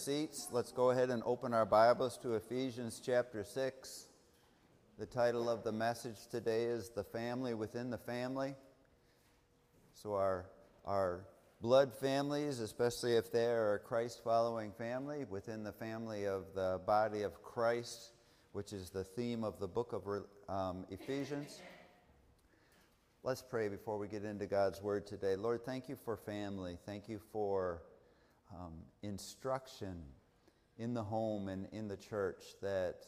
seats, let's go ahead and open our Bibles to Ephesians chapter 6. The title of the message today is The Family Within the Family. So, our, our blood families, especially if they are a Christ following family, within the family of the body of Christ, which is the theme of the book of um, Ephesians. Let's pray before we get into God's word today. Lord, thank you for family. Thank you for um, instruction in the home and in the church that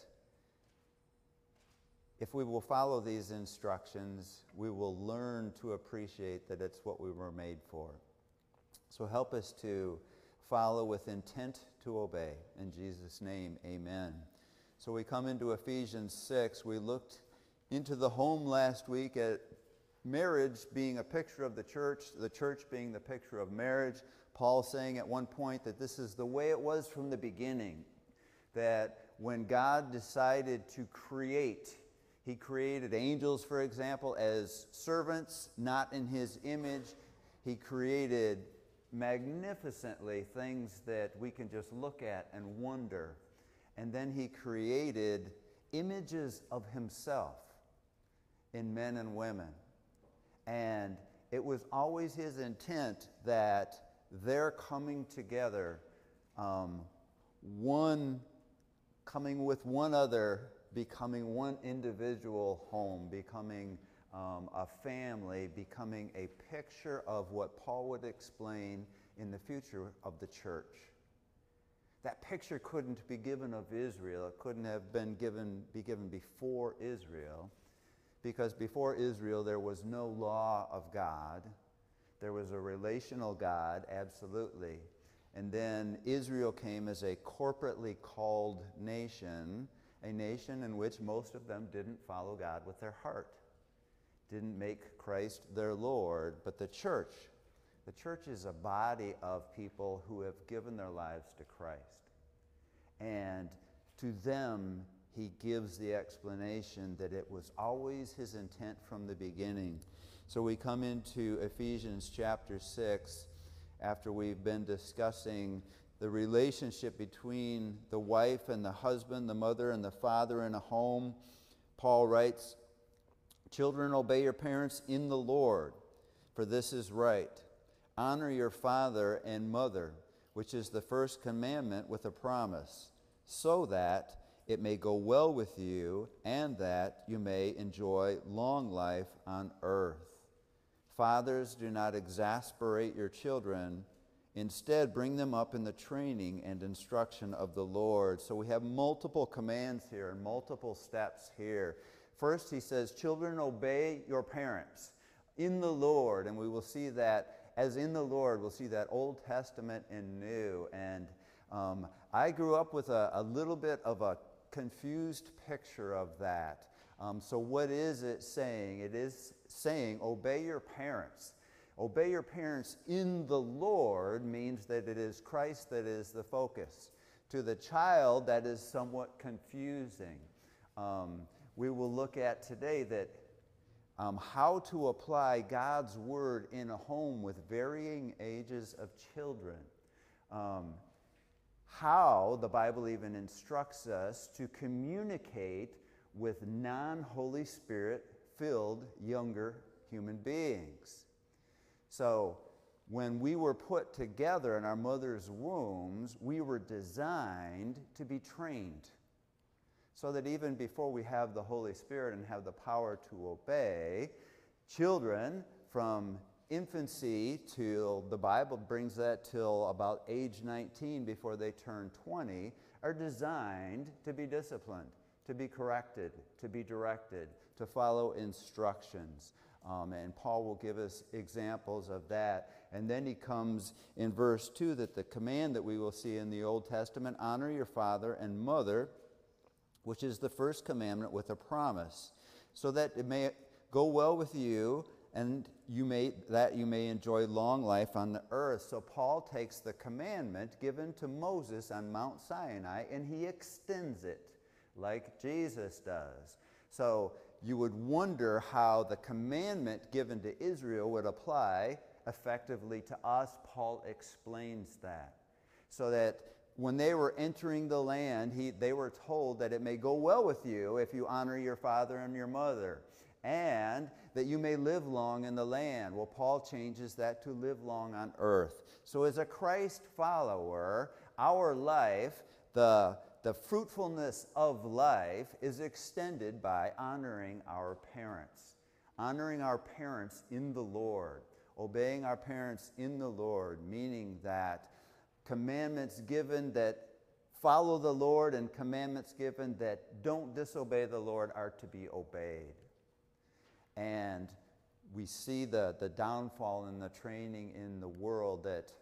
if we will follow these instructions, we will learn to appreciate that it's what we were made for. So help us to follow with intent to obey. In Jesus' name, amen. So we come into Ephesians 6. We looked into the home last week at marriage being a picture of the church, the church being the picture of marriage. Paul saying at one point that this is the way it was from the beginning. That when God decided to create, He created angels, for example, as servants, not in His image. He created magnificently things that we can just look at and wonder. And then He created images of Himself in men and women. And it was always His intent that they're coming together, um, one coming with one other, becoming one individual home, becoming um, a family, becoming a picture of what Paul would explain in the future of the church. That picture couldn't be given of Israel. It couldn't have been given, be given before Israel, because before Israel there was no law of God. There was a relational God, absolutely. And then Israel came as a corporately called nation, a nation in which most of them didn't follow God with their heart, didn't make Christ their Lord. But the church, the church is a body of people who have given their lives to Christ. And to them, he gives the explanation that it was always his intent from the beginning so we come into Ephesians chapter 6 after we've been discussing the relationship between the wife and the husband, the mother and the father in a home. Paul writes, Children, obey your parents in the Lord, for this is right. Honor your father and mother, which is the first commandment with a promise, so that it may go well with you and that you may enjoy long life on earth. Fathers, do not exasperate your children. Instead, bring them up in the training and instruction of the Lord. So we have multiple commands here and multiple steps here. First, he says, Children, obey your parents in the Lord. And we will see that as in the Lord, we'll see that Old Testament and New. And um, I grew up with a, a little bit of a confused picture of that. Um, so, what is it saying? It is saying, obey your parents. Obey your parents in the Lord means that it is Christ that is the focus. To the child, that is somewhat confusing. Um, we will look at today that um, how to apply God's word in a home with varying ages of children. Um, how the Bible even instructs us to communicate with non Holy Spirit younger human beings. So, when we were put together in our mother's wombs, we were designed to be trained. So that even before we have the Holy Spirit and have the power to obey, children from infancy till the Bible brings that till about age 19 before they turn 20 are designed to be disciplined to be corrected, to be directed, to follow instructions. Um, and Paul will give us examples of that. And then he comes in verse 2 that the command that we will see in the Old Testament honor your father and mother, which is the first commandment with a promise, so that it may go well with you and you may, that you may enjoy long life on the earth. So Paul takes the commandment given to Moses on Mount Sinai and he extends it like Jesus does. So you would wonder how the commandment given to Israel would apply effectively to us. Paul explains that. So that when they were entering the land, he, they were told that it may go well with you if you honor your father and your mother, and that you may live long in the land. Well, Paul changes that to live long on earth. So, as a Christ follower, our life, the, the fruitfulness of life, is extended by honoring our parents. Honoring our parents in the Lord, obeying our parents in the Lord, meaning that commandments given that follow the Lord and commandments given that don't disobey the Lord are to be obeyed. And we see the, the downfall in the training in the world that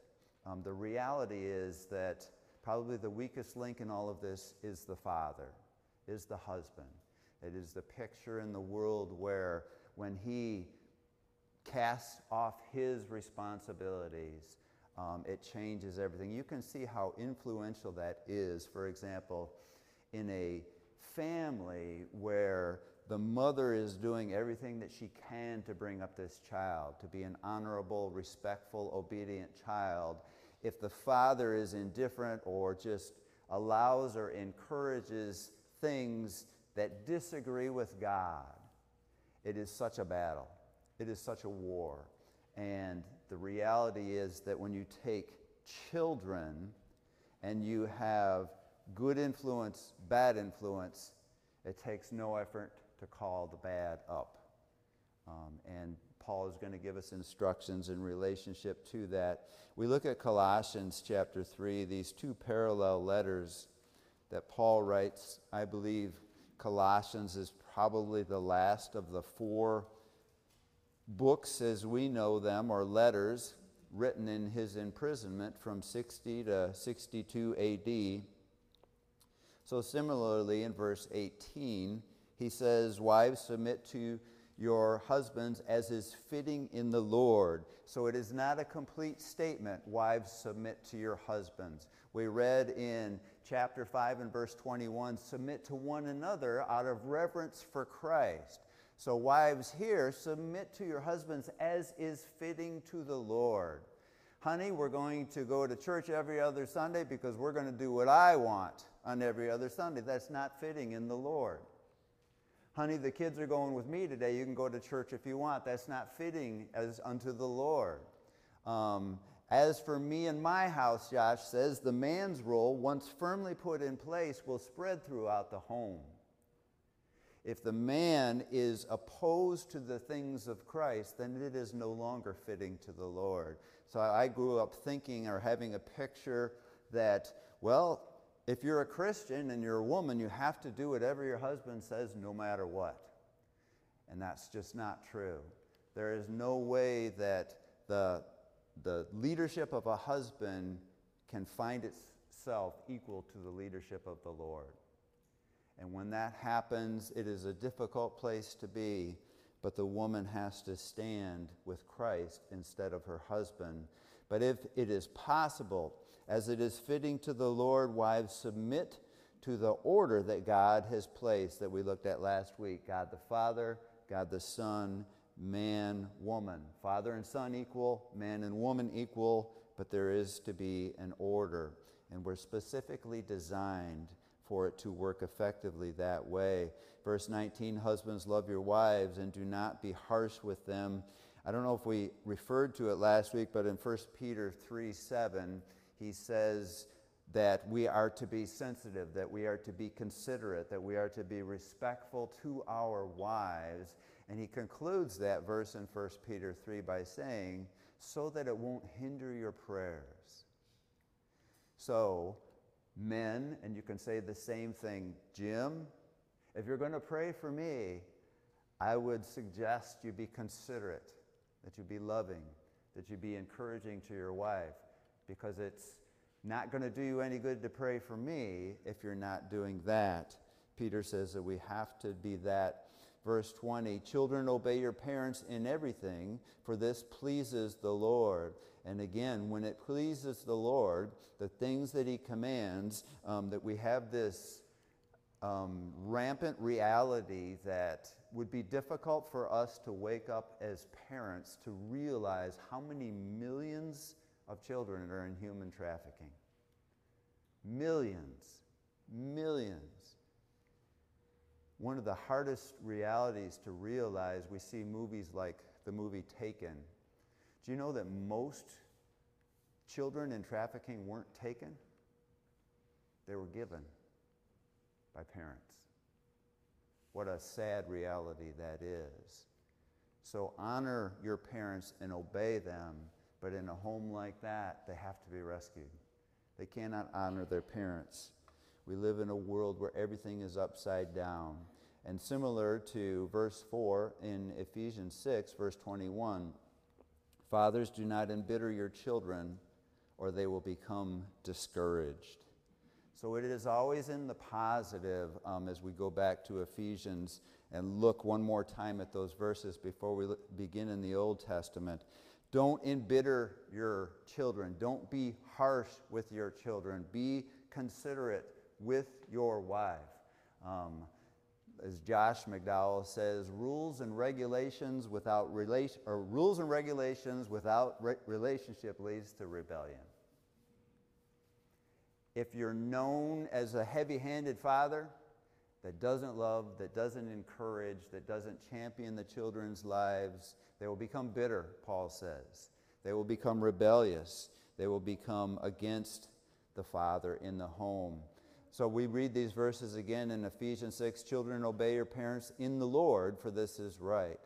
um, the reality is that probably the weakest link in all of this is the father, is the husband. It is the picture in the world where when he casts off his responsibilities, um, it changes everything. You can see how influential that is, for example, in a family where the mother is doing everything that she can to bring up this child, to be an honorable, respectful, obedient child. If the father is indifferent or just allows or encourages things that disagree with God, it is such a battle. It is such a war. And the reality is that when you take children and you have good influence, bad influence, it takes no effort to call the bad up. Um, and Paul is going to give us instructions in relationship to that. We look at Colossians chapter 3, these two parallel letters that Paul writes. I believe Colossians is probably the last of the four books as we know them or letters written in his imprisonment from 60 to 62 AD. So, similarly, in verse 18, he says, Wives, submit to your husbands as is fitting in the Lord. So, it is not a complete statement, Wives, submit to your husbands. We read in chapter 5 and verse 21 submit to one another out of reverence for Christ. So, wives here, submit to your husbands as is fitting to the Lord. Honey, we're going to go to church every other Sunday because we're going to do what I want on every other Sunday. That's not fitting in the Lord. Honey, the kids are going with me today. You can go to church if you want. That's not fitting as unto the Lord. Um, as for me and my house, Josh says, the man's role, once firmly put in place, will spread throughout the home. If the man is opposed to the things of Christ, then it is no longer fitting to the Lord. So I grew up thinking or having a picture that, well, if you're a Christian and you're a woman, you have to do whatever your husband says no matter what. And that's just not true. There is no way that the, the leadership of a husband can find itself equal to the leadership of the Lord. And when that happens, it is a difficult place to be, but the woman has to stand with Christ instead of her husband. But if it is possible, as it is fitting to the Lord, wives, submit to the order that God has placed that we looked at last week God the Father, God the Son, man, woman. Father and Son equal, man and woman equal, but there is to be an order. And we're specifically designed for it to work effectively that way. Verse 19 Husbands, love your wives and do not be harsh with them. I don't know if we referred to it last week, but in 1 Peter 3 7, he says that we are to be sensitive, that we are to be considerate, that we are to be respectful to our wives. And he concludes that verse in 1 Peter 3 by saying, so that it won't hinder your prayers. So, men, and you can say the same thing, Jim, if you're going to pray for me, I would suggest you be considerate, that you be loving, that you be encouraging to your wife, because it's not going to do you any good to pray for me if you're not doing that. Peter says that we have to be that. Verse 20 Children, obey your parents in everything, for this pleases the Lord. And again, when it pleases the Lord, the things that He commands, um, that we have this um, rampant reality that would be difficult for us to wake up as parents to realize how many millions of children that are in human trafficking. Millions, millions. One of the hardest realities to realize, we see movies like the movie Taken. Do you know that most children in trafficking weren't taken? They were given by parents. What a sad reality that is. So honor your parents and obey them, but in a home like that, they have to be rescued. They cannot honor their parents. We live in a world where everything is upside down. And similar to verse 4 in Ephesians 6, verse 21, fathers, do not embitter your children, or they will become discouraged. So it is always in the positive um, as we go back to Ephesians and look one more time at those verses before we begin in the Old Testament. Don't embitter your children. Don't be harsh with your children. Be considerate with your wife. Um, as Josh McDowell says, rules and regulations without relation, or rules and regulations without re- relationship leads to rebellion if you're known as a heavy handed father that doesn't love, that doesn't encourage, that doesn't champion the children's lives, they will become bitter, Paul says. They will become rebellious. They will become against the father in the home. So we read these verses again in Ephesians 6 Children, obey your parents in the Lord, for this is right.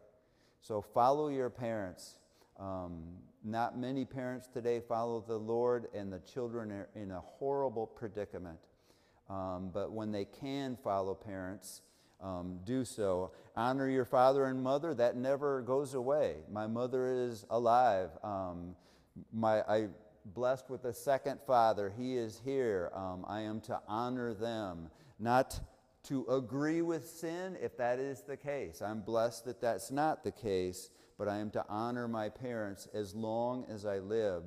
So follow your parents. Um, not many parents today follow the Lord, and the children are in a horrible predicament. Um, but when they can follow parents, um, do so. Honor your father and mother, that never goes away. My mother is alive. Um, my, I blessed with a second father. He is here. Um, I am to honor them, not to agree with sin if that is the case. I'm blessed that that's not the case but I am to honor my parents as long as I live,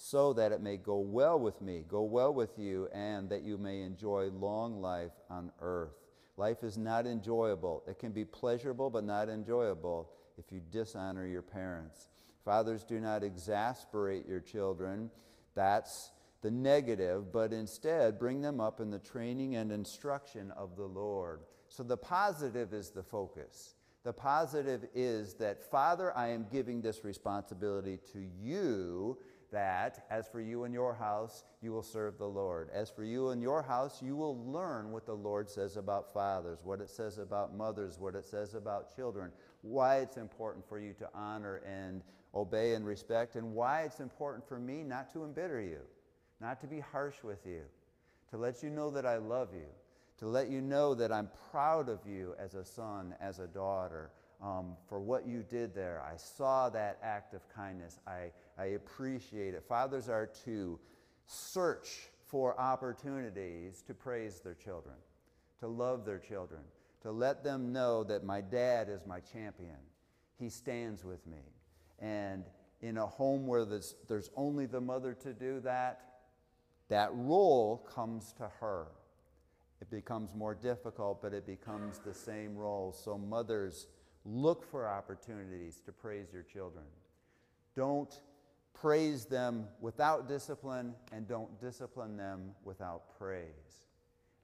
so that it may go well with me, go well with you, and that you may enjoy long life on earth. Life is not enjoyable. It can be pleasurable, but not enjoyable if you dishonor your parents. Fathers, do not exasperate your children. That's the negative, but instead bring them up in the training and instruction of the Lord. So the positive is the focus. The positive is that, Father, I am giving this responsibility to you that as for you and your house, you will serve the Lord. As for you and your house, you will learn what the Lord says about fathers, what it says about mothers, what it says about children, why it's important for you to honor and obey and respect, and why it's important for me not to embitter you, not to be harsh with you, to let you know that I love you, to let you know that I'm proud of you as a son, as a daughter, um, for what you did there. I saw that act of kindness. I, I appreciate it. Fathers are to search for opportunities to praise their children, to love their children, to let them know that my dad is my champion. He stands with me. And in a home where there's, there's only the mother to do that, that role comes to her. It becomes more difficult, but it becomes the same role. So, mothers, look for opportunities to praise your children. Don't praise them without discipline, and don't discipline them without praise.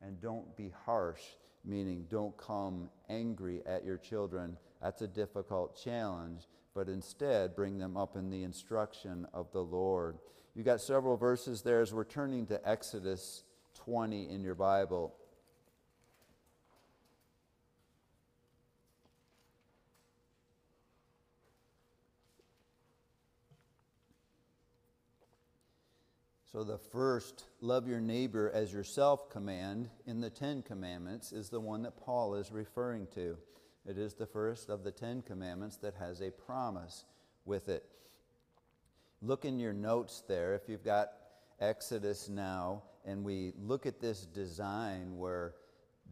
And don't be harsh, meaning don't come angry at your children. That's a difficult challenge, but instead bring them up in the instruction of the Lord. You got several verses there as we're turning to Exodus 20 in your Bible. So, the first, love your neighbor as yourself command in the Ten Commandments is the one that Paul is referring to. It is the first of the Ten Commandments that has a promise with it. Look in your notes there, if you've got Exodus now, and we look at this design where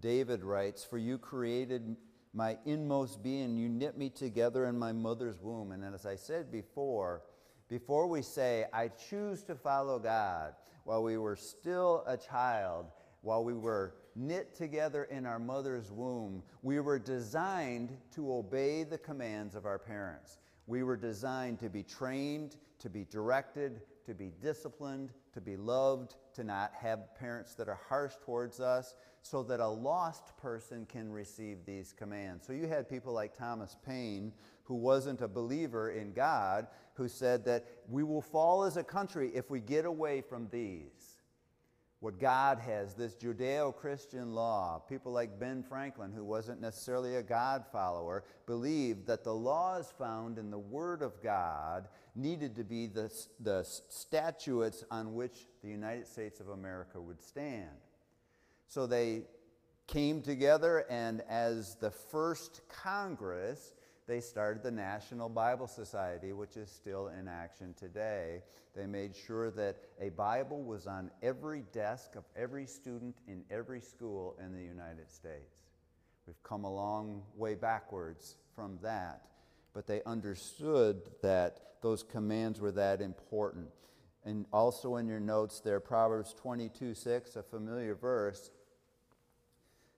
David writes, For you created my inmost being, you knit me together in my mother's womb. And as I said before, before we say, I choose to follow God, while we were still a child, while we were knit together in our mother's womb, we were designed to obey the commands of our parents. We were designed to be trained, to be directed, to be disciplined, to be loved, to not have parents that are harsh towards us, so that a lost person can receive these commands. So you had people like Thomas Paine, who wasn't a believer in God, who said that we will fall as a country if we get away from these. What God has, this Judeo Christian law, people like Ben Franklin, who wasn't necessarily a God follower, believed that the laws found in the Word of God needed to be the, the statutes on which the United States of America would stand. So they came together, and as the first Congress, they started the National Bible Society, which is still in action today. They made sure that a Bible was on every desk of every student in every school in the United States. We've come a long way backwards from that, but they understood that those commands were that important. And also in your notes there, Proverbs 22 6, a familiar verse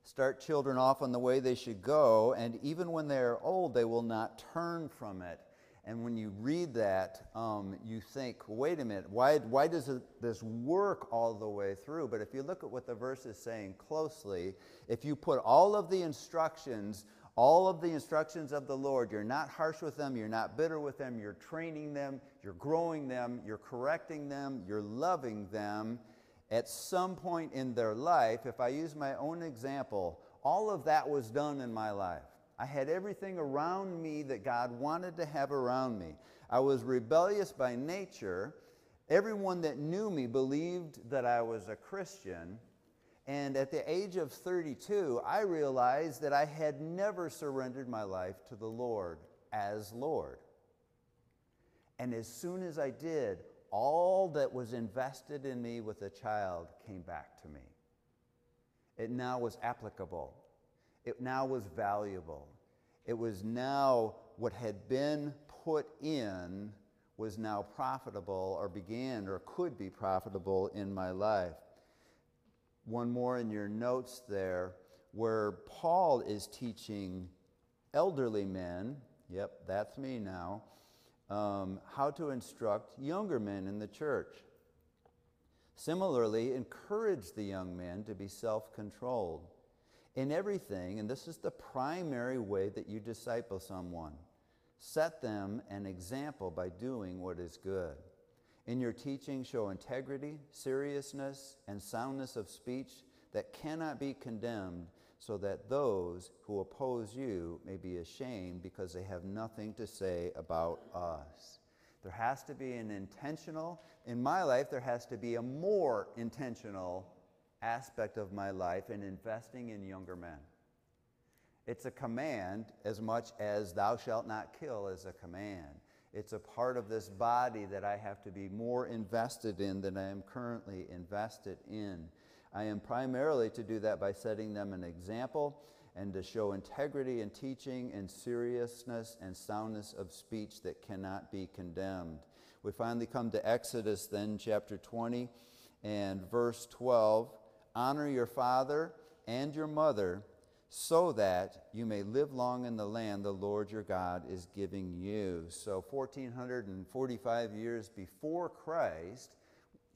Start children off on the way they should go, and even when they are old, they will not turn from it. And when you read that, um, you think, wait a minute, why, why does this work all the way through? But if you look at what the verse is saying closely, if you put all of the instructions, all of the instructions of the Lord, you're not harsh with them, you're not bitter with them, you're training them, you're growing them, you're correcting them, you're loving them, at some point in their life, if I use my own example, all of that was done in my life. I had everything around me that God wanted to have around me. I was rebellious by nature. Everyone that knew me believed that I was a Christian. And at the age of 32, I realized that I had never surrendered my life to the Lord as Lord. And as soon as I did, all that was invested in me with a child came back to me. It now was applicable. It now was valuable. It was now what had been put in was now profitable or began or could be profitable in my life. One more in your notes there where Paul is teaching elderly men, yep, that's me now, um, how to instruct younger men in the church. Similarly, encourage the young men to be self controlled in everything, and this is the primary way that you disciple someone. Set them an example by doing what is good. In your teaching, show integrity, seriousness, and soundness of speech that cannot be condemned so that those who oppose you may be ashamed because they have nothing to say about us. There has to be an intentional, in my life, there has to be a more intentional aspect of my life in investing in younger men. It's a command as much as thou shalt not kill is a command. It's a part of this body that I have to be more invested in than I am currently invested in. I am primarily to do that by setting them an example and to show integrity in teaching and seriousness and soundness of speech that cannot be condemned. We finally come to Exodus, then, chapter 20 and verse 12. Honor your father and your mother so that you may live long in the land the Lord your God is giving you. So, 1445 years before Christ,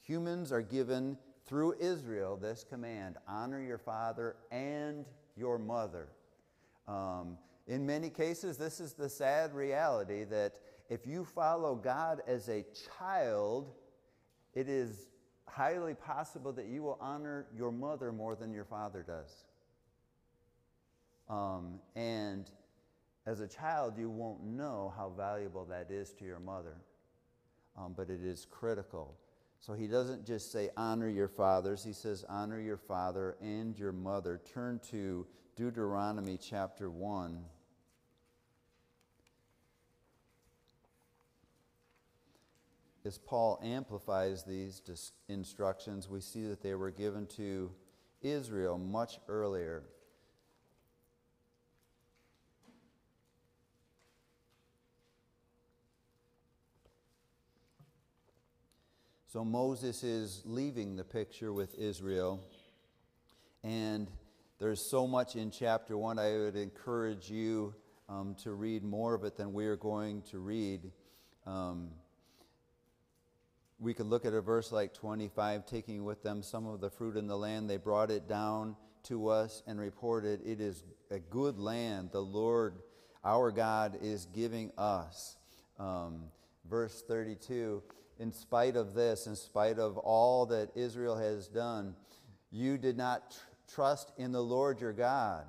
humans are given through Israel this command honor your father and your mother. Um, in many cases, this is the sad reality that if you follow God as a child, it is highly possible that you will honor your mother more than your father does. Um, and as a child, you won't know how valuable that is to your mother, um, but it is critical. So he doesn't just say, honor your fathers, he says, honor your father and your mother. Turn to Deuteronomy chapter 1. As Paul amplifies these instructions, we see that they were given to Israel much earlier. So Moses is leaving the picture with Israel. And there's so much in chapter one. I would encourage you um, to read more of it than we are going to read. Um, we could look at a verse like 25, taking with them some of the fruit in the land. They brought it down to us and reported, It is a good land the Lord our God is giving us. Um, verse 32 In spite of this, in spite of all that Israel has done, you did not tr- trust in the Lord your God,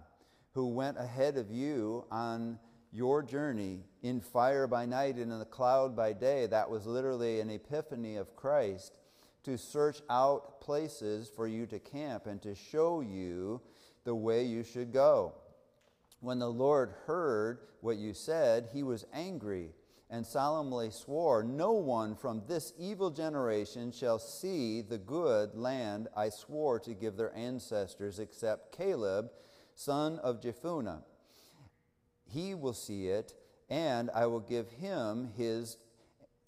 who went ahead of you on your journey in fire by night and in the cloud by day. That was literally an epiphany of Christ to search out places for you to camp and to show you the way you should go. When the Lord heard what you said, he was angry and solemnly swore, No one from this evil generation shall see the good land I swore to give their ancestors except Caleb, son of Jephunneh. He will see it, and I will give him his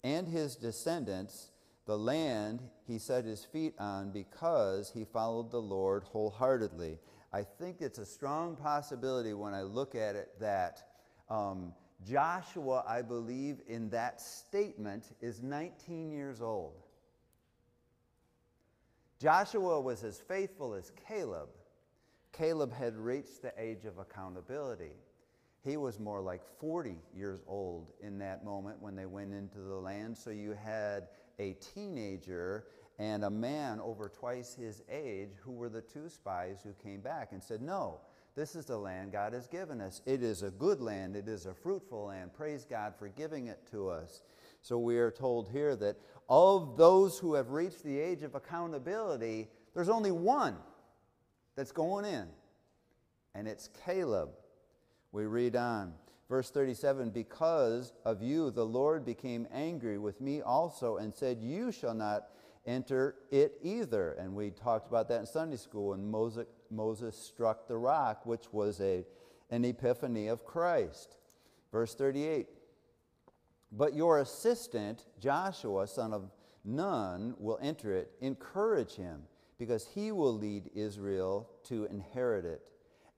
and his descendants the land he set his feet on because he followed the Lord wholeheartedly. I think it's a strong possibility when I look at it that um, Joshua, I believe, in that statement is 19 years old. Joshua was as faithful as Caleb. Caleb had reached the age of accountability. He was more like 40 years old in that moment when they went into the land. So you had a teenager and a man over twice his age who were the two spies who came back and said, No, this is the land God has given us. It is a good land, it is a fruitful land. Praise God for giving it to us. So we are told here that of those who have reached the age of accountability, there's only one that's going in, and it's Caleb. We read on. Verse 37 Because of you, the Lord became angry with me also and said, You shall not enter it either. And we talked about that in Sunday school when Moses, Moses struck the rock, which was a, an epiphany of Christ. Verse 38 But your assistant, Joshua, son of Nun, will enter it. Encourage him, because he will lead Israel to inherit it.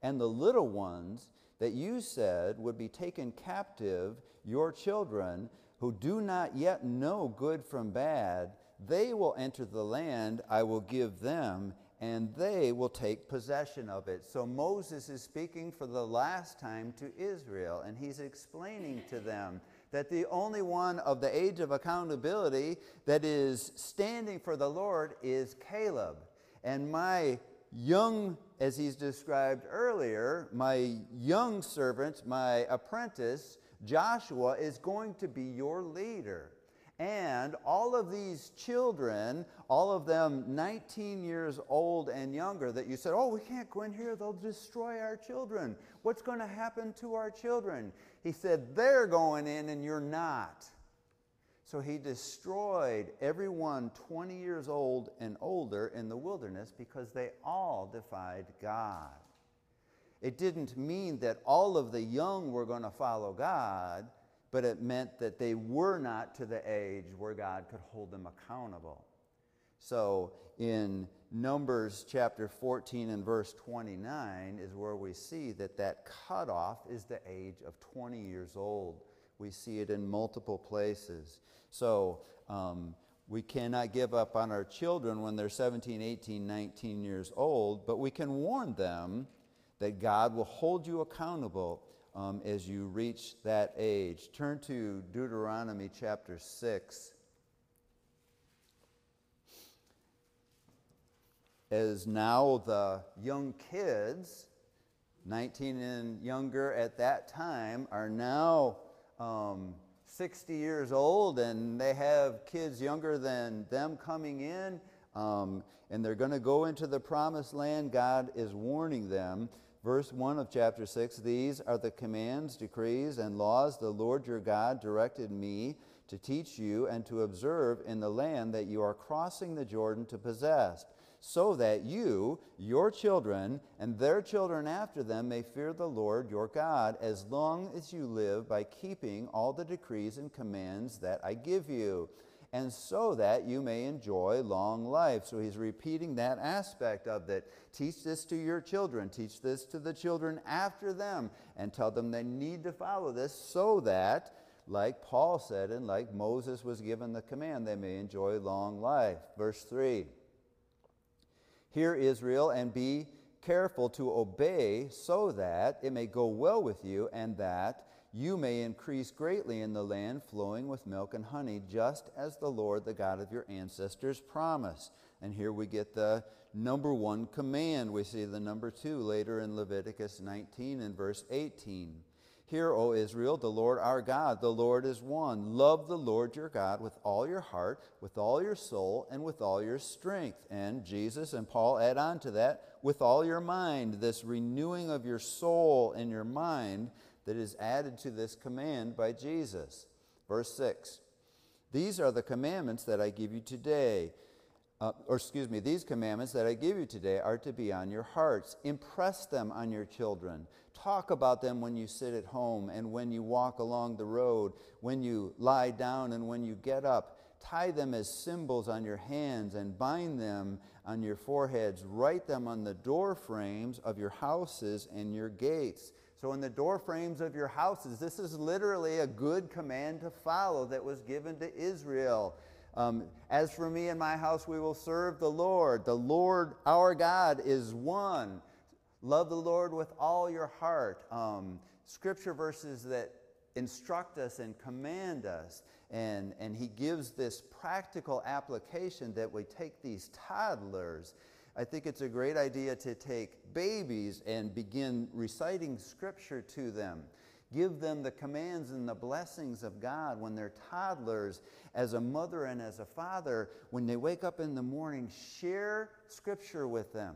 And the little ones that you said would be taken captive, your children, who do not yet know good from bad, they will enter the land I will give them, and they will take possession of it. So Moses is speaking for the last time to Israel, and he's explaining to them that the only one of the age of accountability that is standing for the Lord is Caleb. And my young, as he's described earlier, my young servant, my apprentice, Joshua, is going to be your leader. And all of these children, all of them 19 years old and younger, that you said, oh, we can't go in here, they'll destroy our children. What's going to happen to our children? He said, they're going in and you're not. So he destroyed everyone 20 years old and older in the wilderness because they all defied God. It didn't mean that all of the young were going to follow God but it meant that they were not to the age where God could hold them accountable. So in Numbers chapter 14 and verse 29 is where we see that that cutoff is the age of 20 years old. We see it in multiple places. So um, we cannot give up on our children when they're 17, 18, 19 years old, but we can warn them that God will hold you accountable um, as you reach that age. Turn to Deuteronomy chapter 6. As now the young kids, 19 and younger at that time, are now um, 60 years old and they have kids younger than them coming in. Um, and they're going to go into the promised land. God is warning them Verse 1 of chapter 6 These are the commands, decrees, and laws the Lord your God directed me to teach you and to observe in the land that you are crossing the Jordan to possess, so that you, your children, and their children after them may fear the Lord your God as long as you live by keeping all the decrees and commands that I give you and so that you may enjoy long life. So he's repeating that aspect of that. Teach this to your children, teach this to the children after them, and tell them they need to follow this so that like Paul said, and like Moses was given the command, they may enjoy long life. Verse 3 Hear, Israel, and be careful to obey, so that it may go well with you, and that you may increase greatly in the land flowing with milk and honey, just as the Lord, the God of your ancestors, promised. And here we get the number one command. We see the number two later in Leviticus 19 and verse 18. Hear, O Israel, the Lord our God, the Lord is one. Love the Lord your God with all your heart, with all your soul, and with all your strength. And Jesus and Paul add on to that, with all your mind, this renewing of your soul and your mind that is added to this command by Jesus. Verse 6 These are the commandments that I give you today. Uh, or excuse me, these commandments that I give you today are to be on your hearts. Impress them on your children. Talk about them when you sit at home and when you walk along the road, when you lie down and when you get up. Tie them as symbols on your hands and bind them on your foreheads. Write them on the door frames of your houses and your gates. So, in the door frames of your houses, this is literally a good command to follow that was given to Israel. Um, As for me and my house, we will serve the Lord. The Lord, our God, is one. Love the Lord with all your heart. Um, scripture verses that instruct us and command us. And, and he gives this practical application that we take these toddlers I think it's a great idea to take babies and begin reciting scripture to them. Give them the commands and the blessings of God when they're toddlers, as a mother and as a father. When they wake up in the morning, share scripture with them.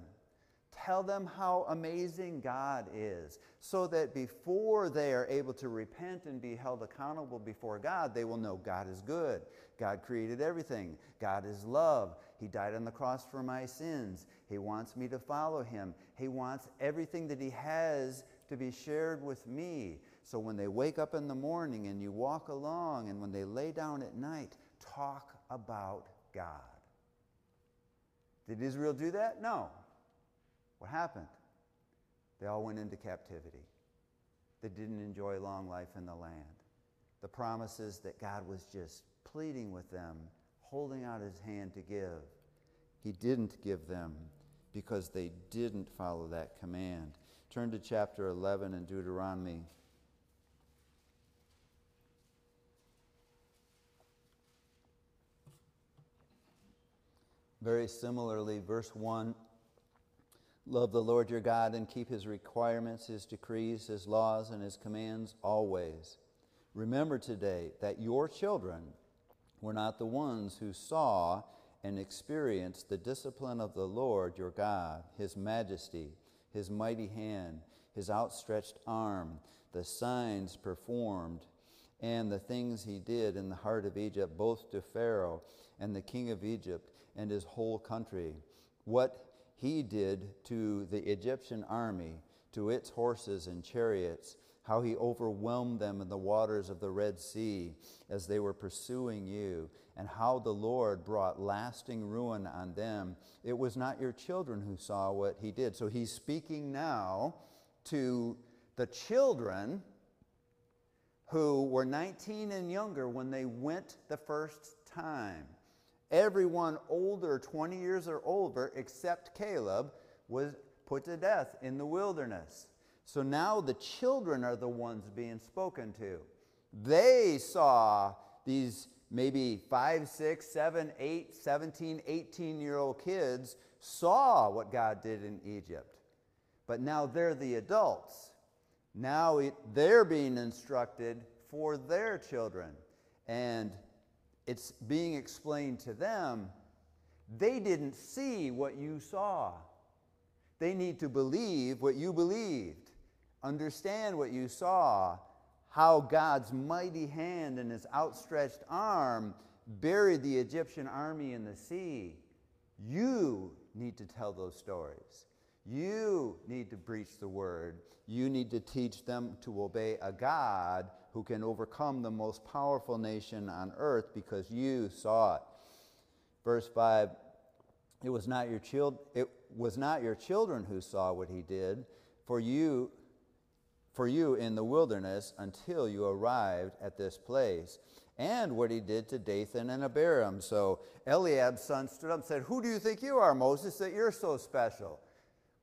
Tell them how amazing God is, so that before they are able to repent and be held accountable before God, they will know God is good. God created everything. God is love. He died on the cross for my sins. He wants me to follow him. He wants everything that he has to be shared with me. So when they wake up in the morning and you walk along, and when they lay down at night, talk about God. Did Israel do that? No. What happened? They all went into captivity. They didn't enjoy long life in the land. The promises that God was just pleading with them holding out his hand to give. He didn't give them because they didn't follow that command. Turn to chapter 11 in Deuteronomy. Very similarly, verse 1 Love the Lord your God and keep his requirements, his decrees, his laws, and his commands always. Remember today that your children were not the ones who saw and experienced the discipline of the Lord your God, his majesty, his mighty hand, his outstretched arm, the signs performed, and the things he did in the heart of Egypt, both to Pharaoh and the king of Egypt and his whole country. What he did to the Egyptian army, to its horses and chariots, how he overwhelmed them in the waters of the Red Sea as they were pursuing you, and how the Lord brought lasting ruin on them. It was not your children who saw what he did. So he's speaking now to the children who were 19 and younger when they went the first time. Everyone older, 20 years or older, except Caleb, was put to death in the wilderness. So now the children are the ones being spoken to. They saw these maybe 5, 6, 7, 8, 17, 18 year old kids saw what God did in Egypt. But now they're the adults. Now it, they're being instructed for their children. And it's being explained to them. They didn't see what you saw. They need to believe what you believed understand what you saw, how God's mighty hand and his outstretched arm buried the Egyptian army in the sea. You need to tell those stories. You need to preach the word. You need to teach them to obey a God who can overcome the most powerful nation on earth because you saw it. Verse 5 It was not your, child, it was not your children who saw what he did, for you for you in the wilderness until you arrived at this place. And what he did to Dathan and Abiram. So Eliab's son stood up and said, Who do you think you are, Moses, that you're so special?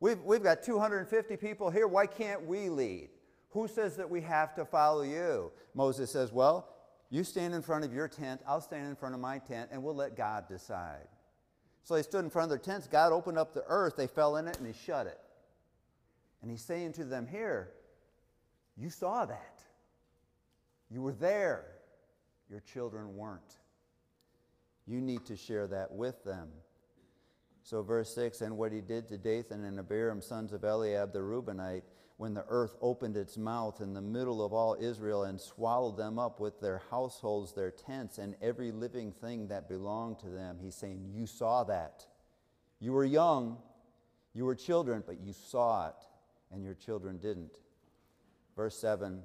We've, we've got 250 people here. Why can't we lead? Who says that we have to follow you? Moses says, Well, you stand in front of your tent, I'll stand in front of my tent, and we'll let God decide. So they stood in front of their tents. God opened up the earth, they fell in it, and He shut it. And He's saying to them here, You saw that. You were there. Your children weren't. You need to share that with them. So, verse 6 And what he did to Dathan and Abiram, sons of Eliab the Reubenite, when the earth opened its mouth in the middle of all Israel and swallowed them up with their households, their tents, and every living thing that belonged to them. He's saying, You saw that. You were young, you were children, but you saw it, and your children didn't. Verse 7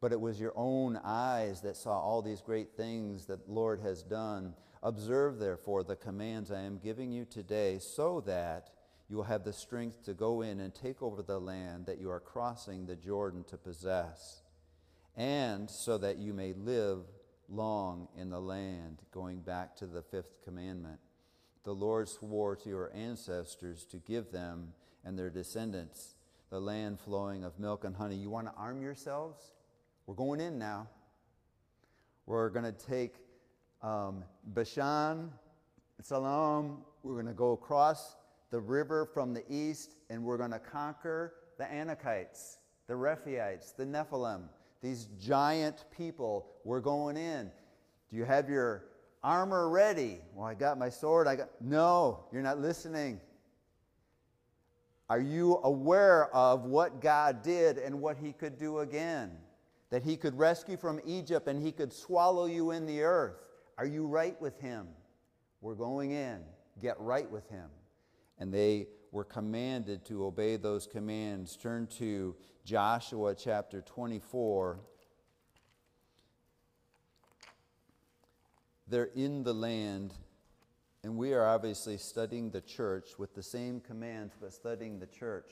But it was your own eyes that saw all these great things that the Lord has done. Observe, therefore, the commands I am giving you today, so that you will have the strength to go in and take over the land that you are crossing the Jordan to possess, and so that you may live long in the land, going back to the fifth commandment. The Lord swore to your ancestors to give them and their descendants the land flowing of milk and honey. You want to arm yourselves? We're going in now. We're going to take um, Bashan, Salam, we're going to go across the river from the east, and we're going to conquer the Anakites, the Rephaites, the Nephilim, these giant people. We're going in. Do you have your armor ready? Well, I got my sword. I got No, you're not listening. Are you aware of what God did and what he could do again? That he could rescue from Egypt and he could swallow you in the earth. Are you right with him? We're going in. Get right with him and they were commanded to obey those commands. Turn to Joshua chapter 24. They're in the land, and we are obviously studying the church with the same commands, but studying the church.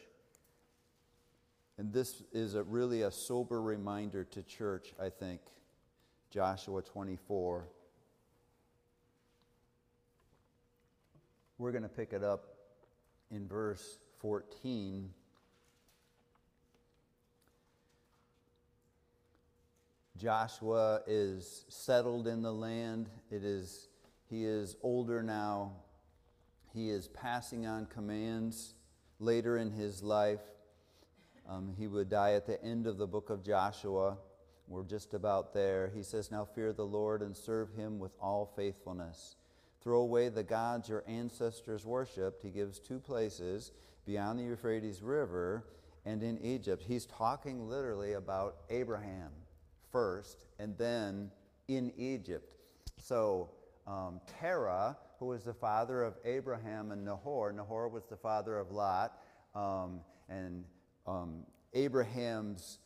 And this is a really a sober reminder to church, I think. Joshua 24. We're going to pick it up in verse 14. Joshua is settled in the land. It is, he is older now. He is passing on commands later in his life. Um, he would die at the end of the book of Joshua. We're just about there. He says, Now fear the Lord and serve him with all faithfulness. Throw away the gods your ancestors worshipped. He gives two places beyond the Euphrates River and in Egypt. He's talking literally about Abraham first and then in Egypt. So, um, Terah, who was the father of Abraham and Nahor, Nahor was the father of Lot, um, and um, Abraham's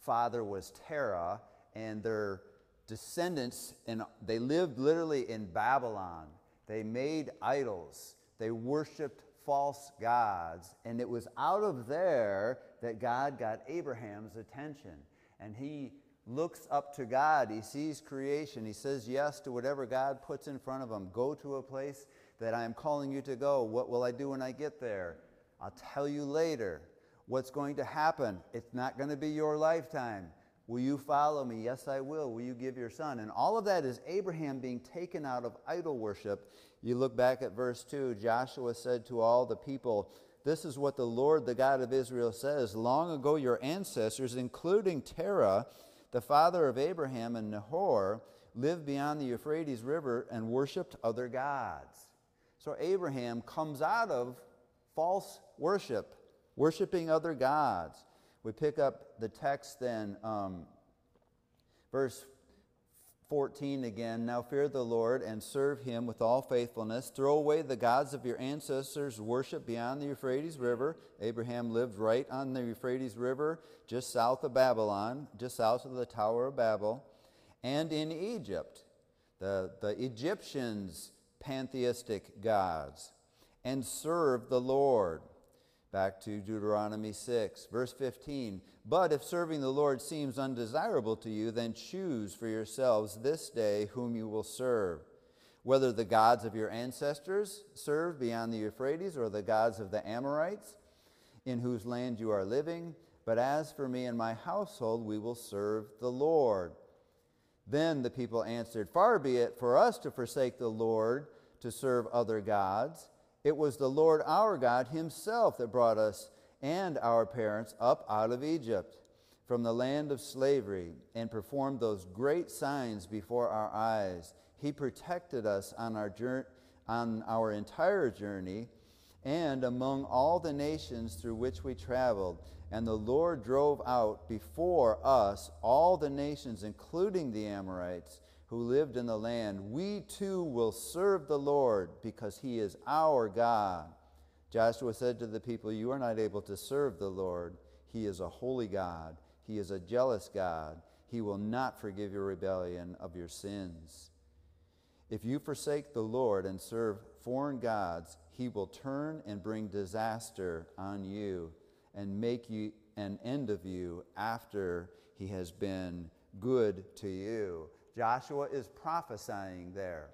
father was Terah, and their descendants, and they lived literally in Babylon. They made idols. They worshiped false gods. And it was out of there that God got Abraham's attention. And he looks up to God. He sees creation. He says yes to whatever God puts in front of him. Go to a place that I am calling you to go. What will I do when I get there? I'll tell you later what's going to happen. It's not going to be your lifetime. Will you follow me? Yes, I will. Will you give your son? And all of that is Abraham being taken out of idol worship. You look back at verse 2 Joshua said to all the people, This is what the Lord, the God of Israel, says. Long ago, your ancestors, including Terah, the father of Abraham and Nahor, lived beyond the Euphrates River and worshiped other gods. So Abraham comes out of false worship, worshiping other gods. We pick up the text then, um, verse 14 again. Now fear the Lord and serve him with all faithfulness. Throw away the gods of your ancestors' worship beyond the Euphrates River. Abraham lived right on the Euphrates River, just south of Babylon, just south of the Tower of Babel, and in Egypt. The, the Egyptians' pantheistic gods, and serve the Lord. Back to Deuteronomy 6, verse 15. But if serving the Lord seems undesirable to you, then choose for yourselves this day whom you will serve, whether the gods of your ancestors served beyond the Euphrates or the gods of the Amorites in whose land you are living. But as for me and my household, we will serve the Lord. Then the people answered, Far be it for us to forsake the Lord to serve other gods. It was the Lord our God Himself that brought us and our parents up out of Egypt from the land of slavery and performed those great signs before our eyes. He protected us on our, journey, on our entire journey and among all the nations through which we traveled. And the Lord drove out before us all the nations, including the Amorites who lived in the land, we too will serve the Lord because he is our God. Joshua said to the people, You are not able to serve the Lord. He is a holy God, he is a jealous God. He will not forgive your rebellion of your sins. If you forsake the Lord and serve foreign gods, he will turn and bring disaster on you and make you an end of you after he has been good to you. Joshua is prophesying there.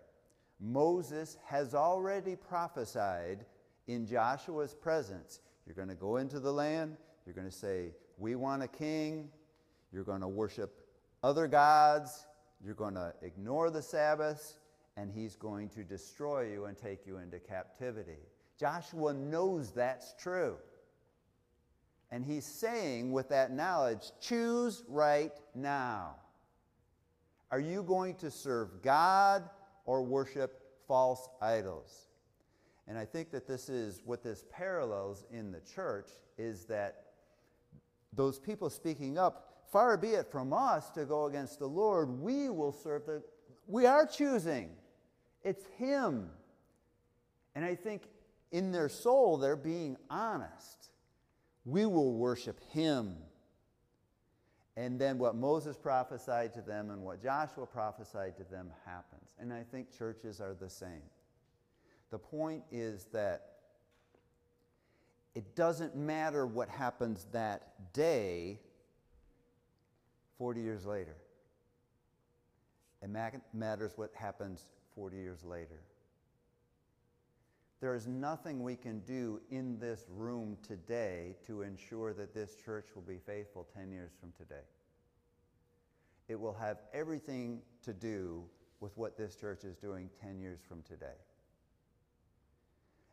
Moses has already prophesied in Joshua's presence. You're going to go into the land, you're going to say, We want a king, you're going to worship other gods, you're going to ignore the Sabbath, and he's going to destroy you and take you into captivity. Joshua knows that's true. And he's saying, with that knowledge, choose right now. Are you going to serve God or worship false idols? And I think that this is what this parallels in the church is that those people speaking up, far be it from us to go against the Lord, we will serve the we are choosing. It's him. And I think in their soul they're being honest. We will worship him and then what Moses prophesied to them and what Joshua prophesied to them happens. And I think churches are the same. The point is that it doesn't matter what happens that day 40 years later. It matters what happens 40 years later. There is nothing we can do in this room today to ensure that this church will be faithful 10 years from today. It will have everything to do with what this church is doing 10 years from today.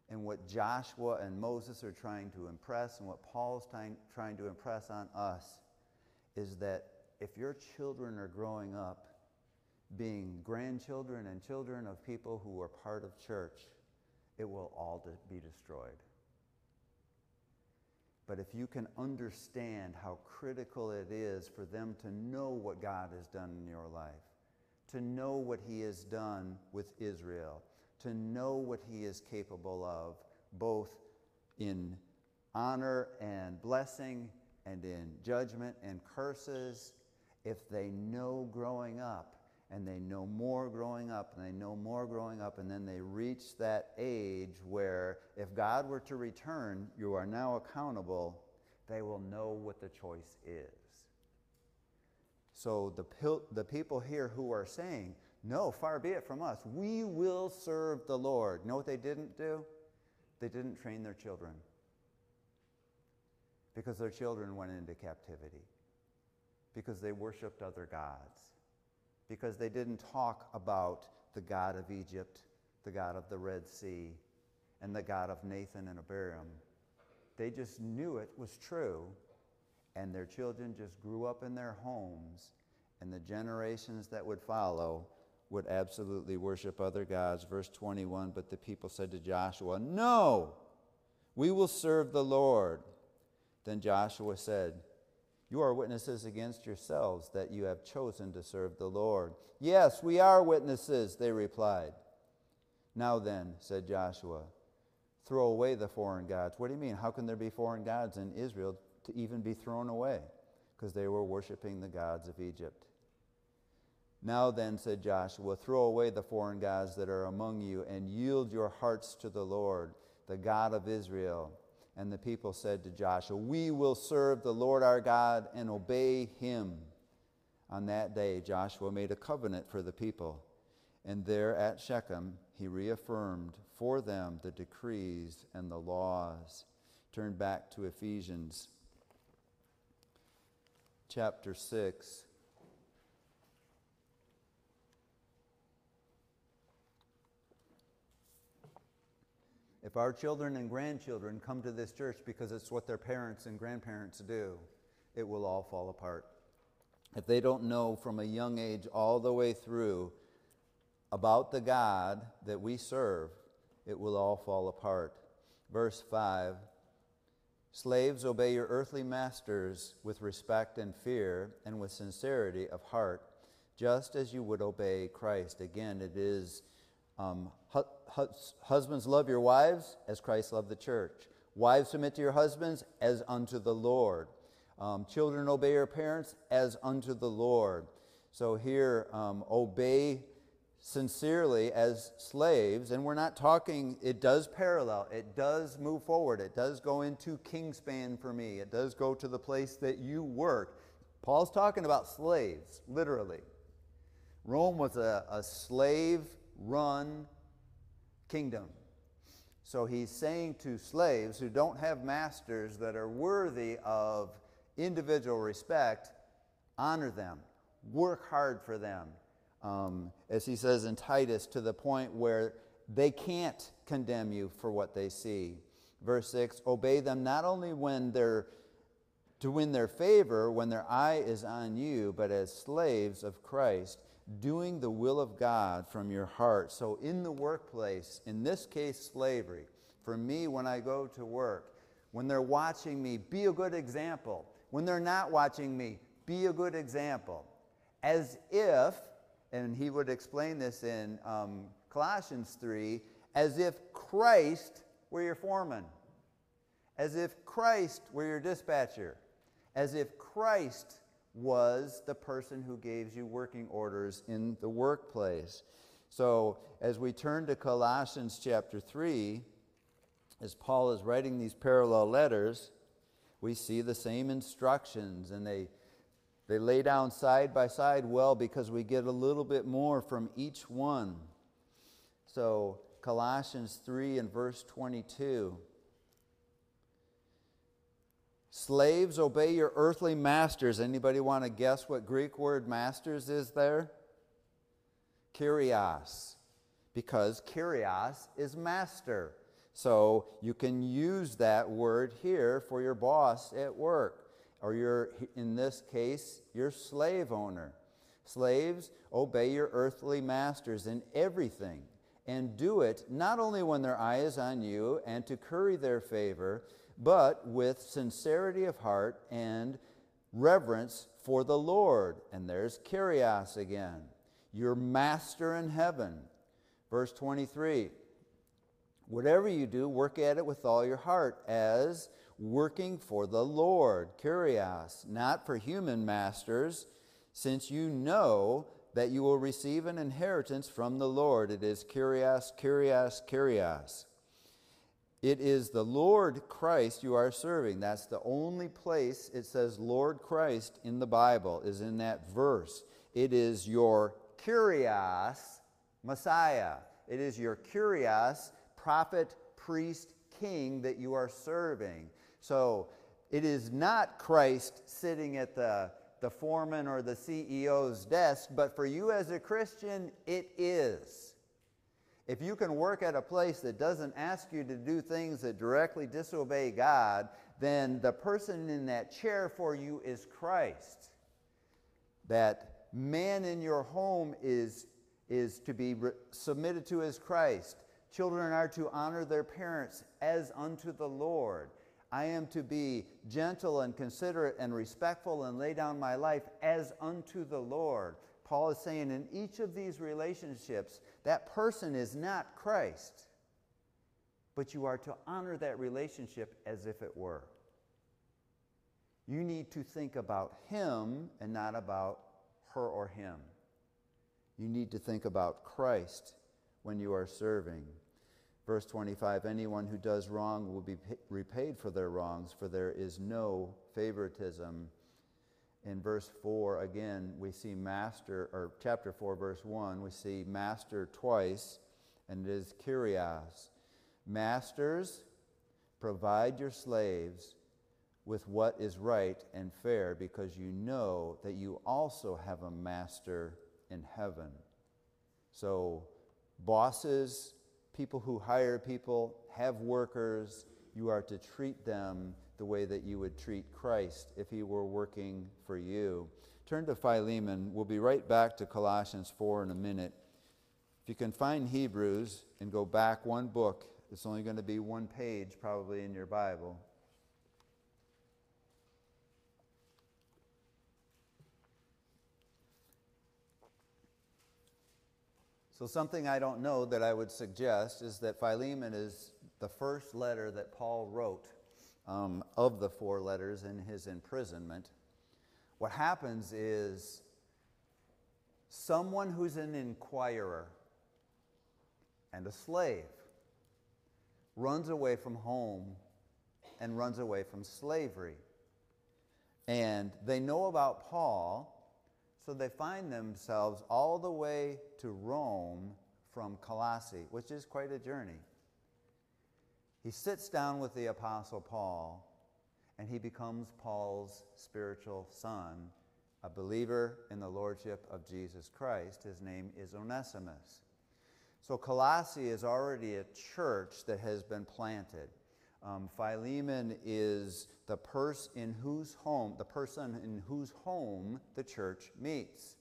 And what Joshua and Moses are trying to impress, and what Paul's trying, trying to impress on us, is that if your children are growing up being grandchildren and children of people who are part of church, it will all be destroyed. But if you can understand how critical it is for them to know what God has done in your life, to know what He has done with Israel, to know what He is capable of, both in honor and blessing and in judgment and curses, if they know growing up and they know more growing up and they know more growing up and then they reach that age where if God were to return, you are now accountable, they will know what the choice is. So the, pil- the people here who are saying, no, far be it from us, we will serve the Lord. Know what they didn't do? They didn't train their children because their children went into captivity, because they worshiped other gods because they didn't talk about the God of Egypt, the God of the Red Sea, and the God of Dathan and Abiram. They just knew it was true, and their children just grew up in their homes, and the generations that would follow would absolutely worship other gods. Verse 21 But the people said to Joshua, No, we will serve the Lord. Then Joshua said, you are witnesses against yourselves that you have chosen to serve the Lord. Yes, we are witnesses, they replied. Now then, said Joshua, throw away the foreign gods. What do you mean? How can there be foreign gods in Israel to even be thrown away? Because they were worshiping the gods of Egypt. Now then, said Joshua, throw away the foreign gods that are among you and yield your hearts to the Lord, the God of Israel And the people said to Joshua, We will serve the Lord our God and obey him. On that day, Joshua made a covenant for the people, and there at Shechem he reaffirmed for them the decrees and the laws. Turn back to Ephesians chapter 6. If our children and grandchildren come to this church because it's what their parents and grandparents do, it will all fall apart. If they don't know from a young age all the way through about the God that we serve, it will all fall apart. Verse 5 Slaves, obey your earthly masters with respect and fear and with sincerity of heart, just as you would obey Christ. Again, it is um, husbands, love your wives as Christ loved the church. Wives, submit to your husbands as unto the Lord. Um, children, obey your parents as unto the Lord. So here, um, obey sincerely as slaves, and we're not talking, it does parallel, it does move forward, it does go into Kingspan for me, it does go to the place that you work. Paul's talking about slaves, literally. Rome was a, a slave run kingdom. So he's saying to slaves who don't have masters that are worthy of individual respect, honor them, work hard for them. Um, as he says in Titus, to the point where they can't condemn you for what they see. Verse 6 Obey them not only when they're to win their favor, when their eye is on you, but as slaves of Christ doing the will of God from your heart. So, in the workplace, in this case, slavery, for me, when I go to work, when they're watching me, be a good example. When they're not watching me, be a good example. As if, and he would explain this in um, Colossians 3, as if Christ were your foreman, as if Christ were your dispatcher, as if Christ was the person who gave you working orders in the workplace. So, as we turn to Colossians chapter 3, as Paul is writing these parallel letters, we see the same instructions and they, they lay down side by side well because we get a little bit more from each one. So, Colossians 3 and verse 22. Slaves, obey your earthly masters. Anybody want to guess what Greek word masters is there? Kyrios. Because Kyrios is master. So you can use that word here for your boss at work, or your, in this case, your slave owner. Slaves, obey your earthly masters in everything, and do it not only when their eye is on you and to curry their favor but with sincerity of heart and reverence for the Lord. And there's Kyrios again, your master in heaven. Verse 23 Whatever you do, work at it with all your heart, as working for the Lord, Kyrios, not for human masters, since you know that you will receive an inheritance from the Lord. It is Kyrios, Kyrios, Kyrios. It is the Lord Christ you are serving. That's the only place it says Lord Christ in the Bible, is in that verse. It is your Kyrios Messiah. It is your Kyrios prophet, priest, king that you are serving. So it is not Christ sitting at the, the foreman or the CEO's desk, but for you as a Christian, it is. If you can work at a place that doesn't ask you to do things that directly disobey God, then the person in that chair for you is Christ. That man in your home is, is to be re- submitted to as Christ. Children are to honor their parents as unto the Lord. I am to be gentle and considerate and respectful and lay down my life as unto the Lord. Paul is saying in each of these relationships, that person is not Christ, but you are to honor that relationship as if it were. You need to think about him and not about her or him. You need to think about Christ when you are serving. Verse 25 Anyone who does wrong will be repaid for their wrongs, for there is no favoritism. In verse 4, again, we see master, or chapter 4, verse 1, we see master twice, and it is kurios. Masters, provide your slaves with what is right and fair because you know that you also have a master in heaven. So, bosses, people who hire people, have workers, you are to treat them the way that you would treat Christ if he were working for you. Turn to Philemon. We'll be right back to Colossians 4 in a minute. If you can find Hebrews and go back one book, it's only going to be one page probably in your Bible. So, something I don't know that I would suggest is that Philemon is the first letter that Paul wrote um, of the four letters in his imprisonment. What happens is someone who's an inquirer and a slave runs away from home and runs away from slavery. And they know about Paul so they find themselves all the way to Rome from Colossae, which is quite a journey. He sits down with the Apostle Paul, and he becomes Paul's spiritual son, a believer in the Lordship of Jesus Christ. His name is Onesimus. So Colossae is already a church that has been planted. Um, Philemon is the person in whose home, the person in whose home the church meets.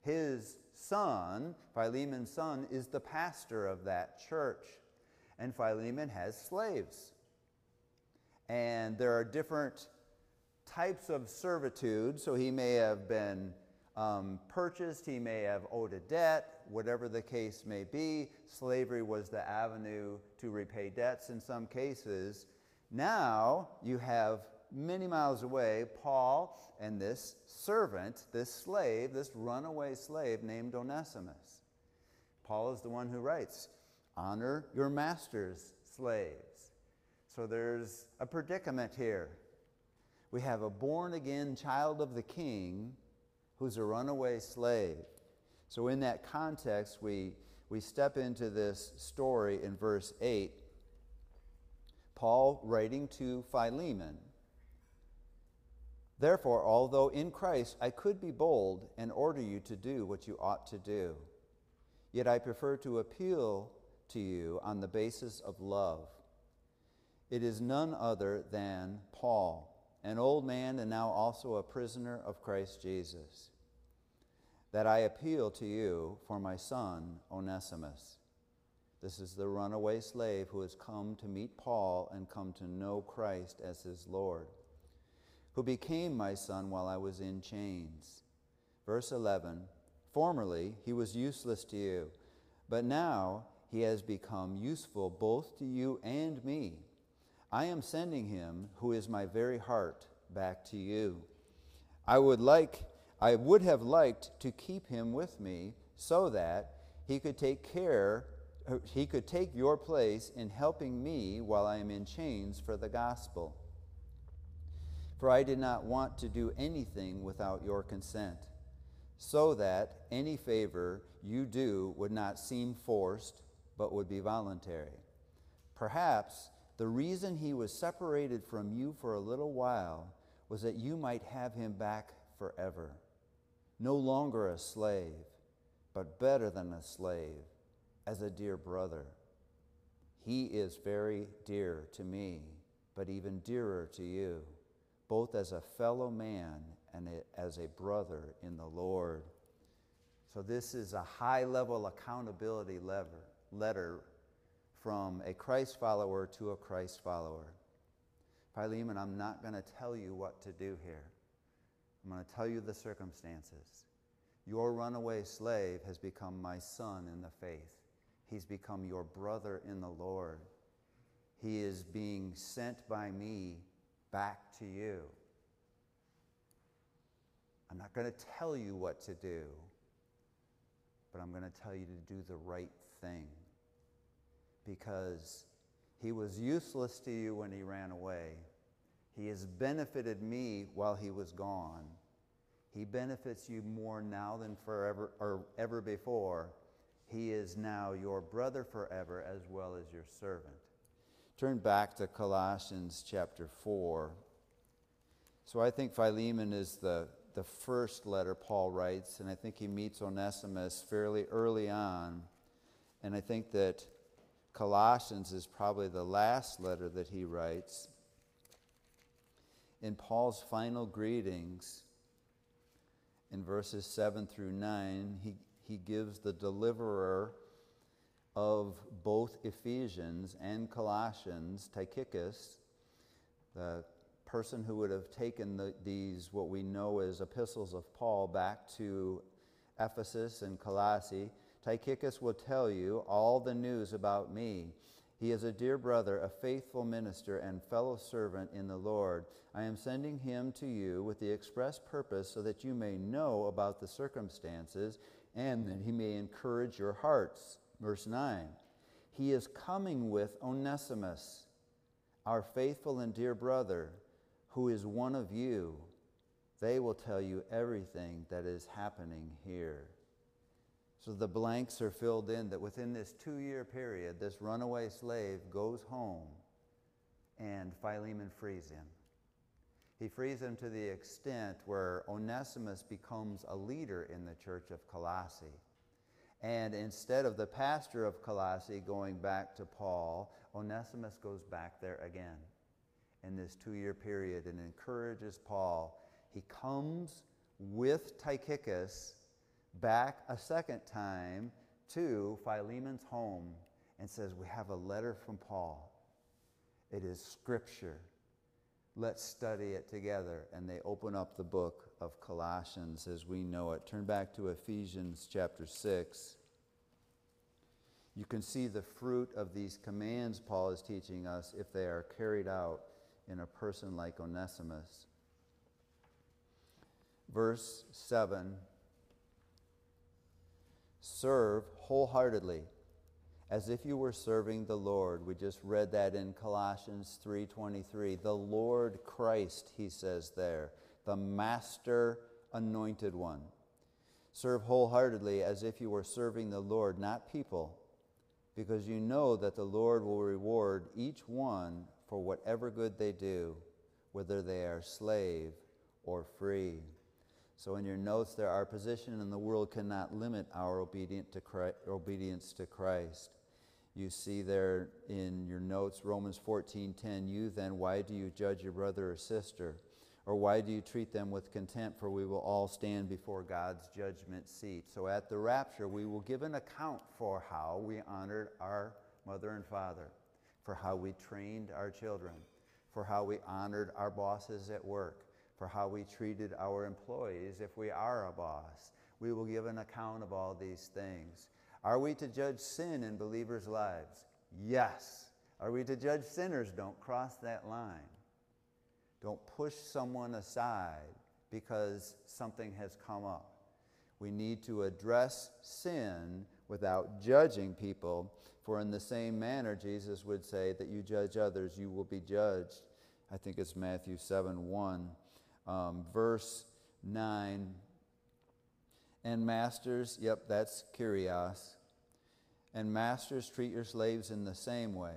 His son, Philemon's son, is the pastor of that church. And Philemon has slaves. And there are different types of servitude. So he may have been um, purchased, he may have owed a debt, whatever the case may be. Slavery was the avenue to repay debts in some cases. Now you have many miles away Paul and this servant, this slave, this runaway slave named Onesimus. Paul is the one who writes, Honor your master's slaves. So there's a predicament here. We have a born again child of the king who's a runaway slave. So, in that context, we, we step into this story in verse 8. Paul writing to Philemon. Therefore, although in Christ I could be bold and order you to do what you ought to do, yet I prefer to appeal to you on the basis of love. It is none other than Paul, an old man and now also a prisoner of Christ Jesus that I appeal to you for my son, Onesimus. This is the runaway slave who has come to meet Paul and come to know Christ as his Lord, who became my son while I was in chains. Verse 11 Formerly he was useless to you, but now he has become useful both to you and me. I am sending him, who is my very heart, back to you. I would like I would have liked to keep him with me so that he could take care, er, he could take your place in helping me while I am in chains for the gospel. For I did not want to do anything without your consent, so that any favor you do would not seem forced, but would be voluntary. Perhaps the reason he was separated from you for a little while was that you might have him back forever no longer a slave, but better than a slave, as a dear brother. He is very dear to me, but even dearer to you, both as a fellow man and as a brother in the Lord. So, this is a high level accountability lever, letter from a Christ follower to a Christ follower. Philemon, I'm not going to tell you what to do here. I'm going to tell you the circumstances. Your runaway slave has become my son in the faith. He's become your brother in the Lord. He is being sent by me back to you. I'm not going to tell you what to do, but I'm going to tell you to do the right thing. because he was useless to you when he ran away. He has benefited me while he was gone. He benefits you more now than forever or ever before. He is now your brother forever as well as your servant. Turn back to Colossians chapter 4. So I think Philemon is the, the first letter Paul writes, and I think he meets Onesimus fairly early on. And I think that Colossians is probably the last letter that he writes. In Paul's final greetings, in verses 7 through 9, he, he gives the deliverer of both Ephesians and Colossians, Tychicus, the person who would have taken the, these, what we know as epistles of Paul, back to Ephesus and Colossae. Tychicus will tell you all the news about me. He is a dear brother, a faithful minister, and fellow servant in the Lord. I am sending him to you with the express purpose so that you may know about the circumstances and that he may encourage your hearts. Verse 9 He is coming with Onesimus, our faithful and dear brother, who is one of you. They will tell you everything that is happening here. So the blanks are filled in that within this two year period, this runaway slave goes home and Philemon frees him. He frees him to the extent where Onesimus becomes a leader in the church of Colossae. And instead of the pastor of Colossae going back to Paul, Onesimus goes back there again in this two year period and encourages Paul. He comes with Tychicus back a second time to Philemon's home and says, We have a letter from Paul. It is scripture. Let's study it together. And they open up the book of Colossians as we know it. Turn back to Ephesians chapter 6. You can see the fruit of these commands Paul is teaching us if they are carried out in a person like Onesimus. Verse 7 serve wholeheartedly as if you were serving the Lord. We just read that in Colossians 3:23. The Lord Christ, he says there, the master anointed one. Serve wholeheartedly as if you were serving the Lord, not people, because you know that the Lord will reward each one for whatever good they do, whether they are slave or free. So, in your notes, there, our position in the world cannot limit our obedience to Christ. You see there in your notes, Romans 14:10. You then, why do you judge your brother or sister, or why do you treat them with contempt? For we will all stand before God's judgment seat. So, at the rapture, we will give an account for how we honored our mother and father, for how we trained our children, for how we honored our bosses at work for how we treated our employees if we are a boss. We will give an account of all these things. Are we to judge sin in believers' lives? Yes. Are we to judge sinners? Don't cross that line. Don't push someone aside because something has come up. We need to address sin without judging people, for in the same manner, Jesus would say that you judge others, you will be judged. I think it's Matthew 7 1 um, verse 9. And masters, yep, that's Kyrios. And masters, treat your slaves in the same way.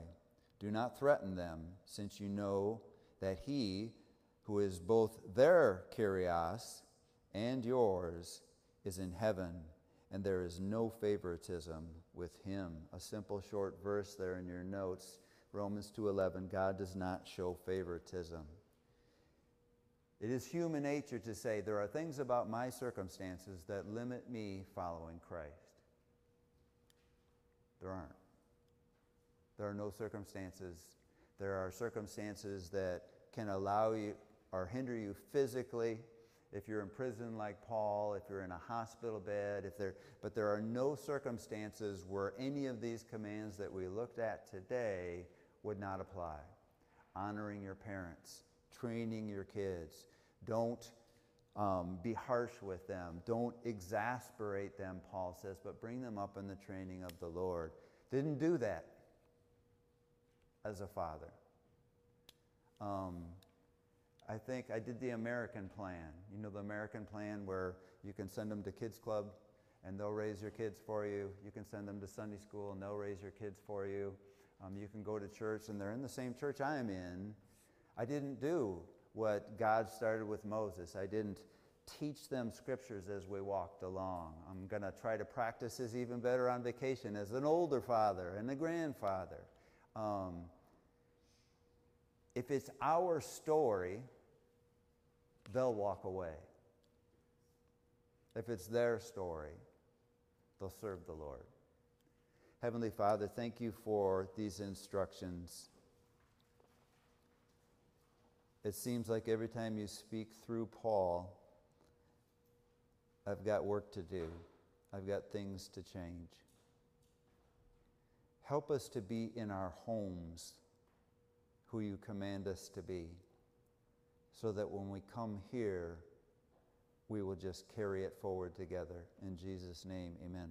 Do not threaten them, since you know that he who is both their Kyrios and yours is in heaven, and there is no favoritism with him. A simple short verse there in your notes, Romans 2:11, God does not show favoritism. It is human nature to say, there are things about my circumstances that limit me following Christ. There aren't. There are no circumstances. There are circumstances that can allow you or hinder you physically. If you're in prison like Paul, if you're in a hospital bed, if there, but there are no circumstances where any of these commands that we looked at today would not apply. Honoring your parents, training your kids. Don't um, be harsh with them. Don't exasperate them, Paul says, but bring them up in the training of the Lord. Didn't do that. as a father. Um, I think I did the American plan. You know, the American plan where you can send them to kids' club and they'll raise your kids for you. You can send them to Sunday school and they'll raise your kids for you. Um, you can go to church and they're in the same church I'm in. I didn't do what God started with Moses. I didn't teach them scriptures as we walked along. I'm going to try to practice this even better on vacation as an older father and a grandfather. Um, if it's our story, they'll walk away. If it's their story, they'll serve the Lord. Heavenly Father, thank you for these instructions. It seems like every time you speak through Paul, I've got work to do. I've got things to change. Help us to be in our homes who you command us to be, so that when we come here, we will just carry it forward together. In Jesus' name, amen.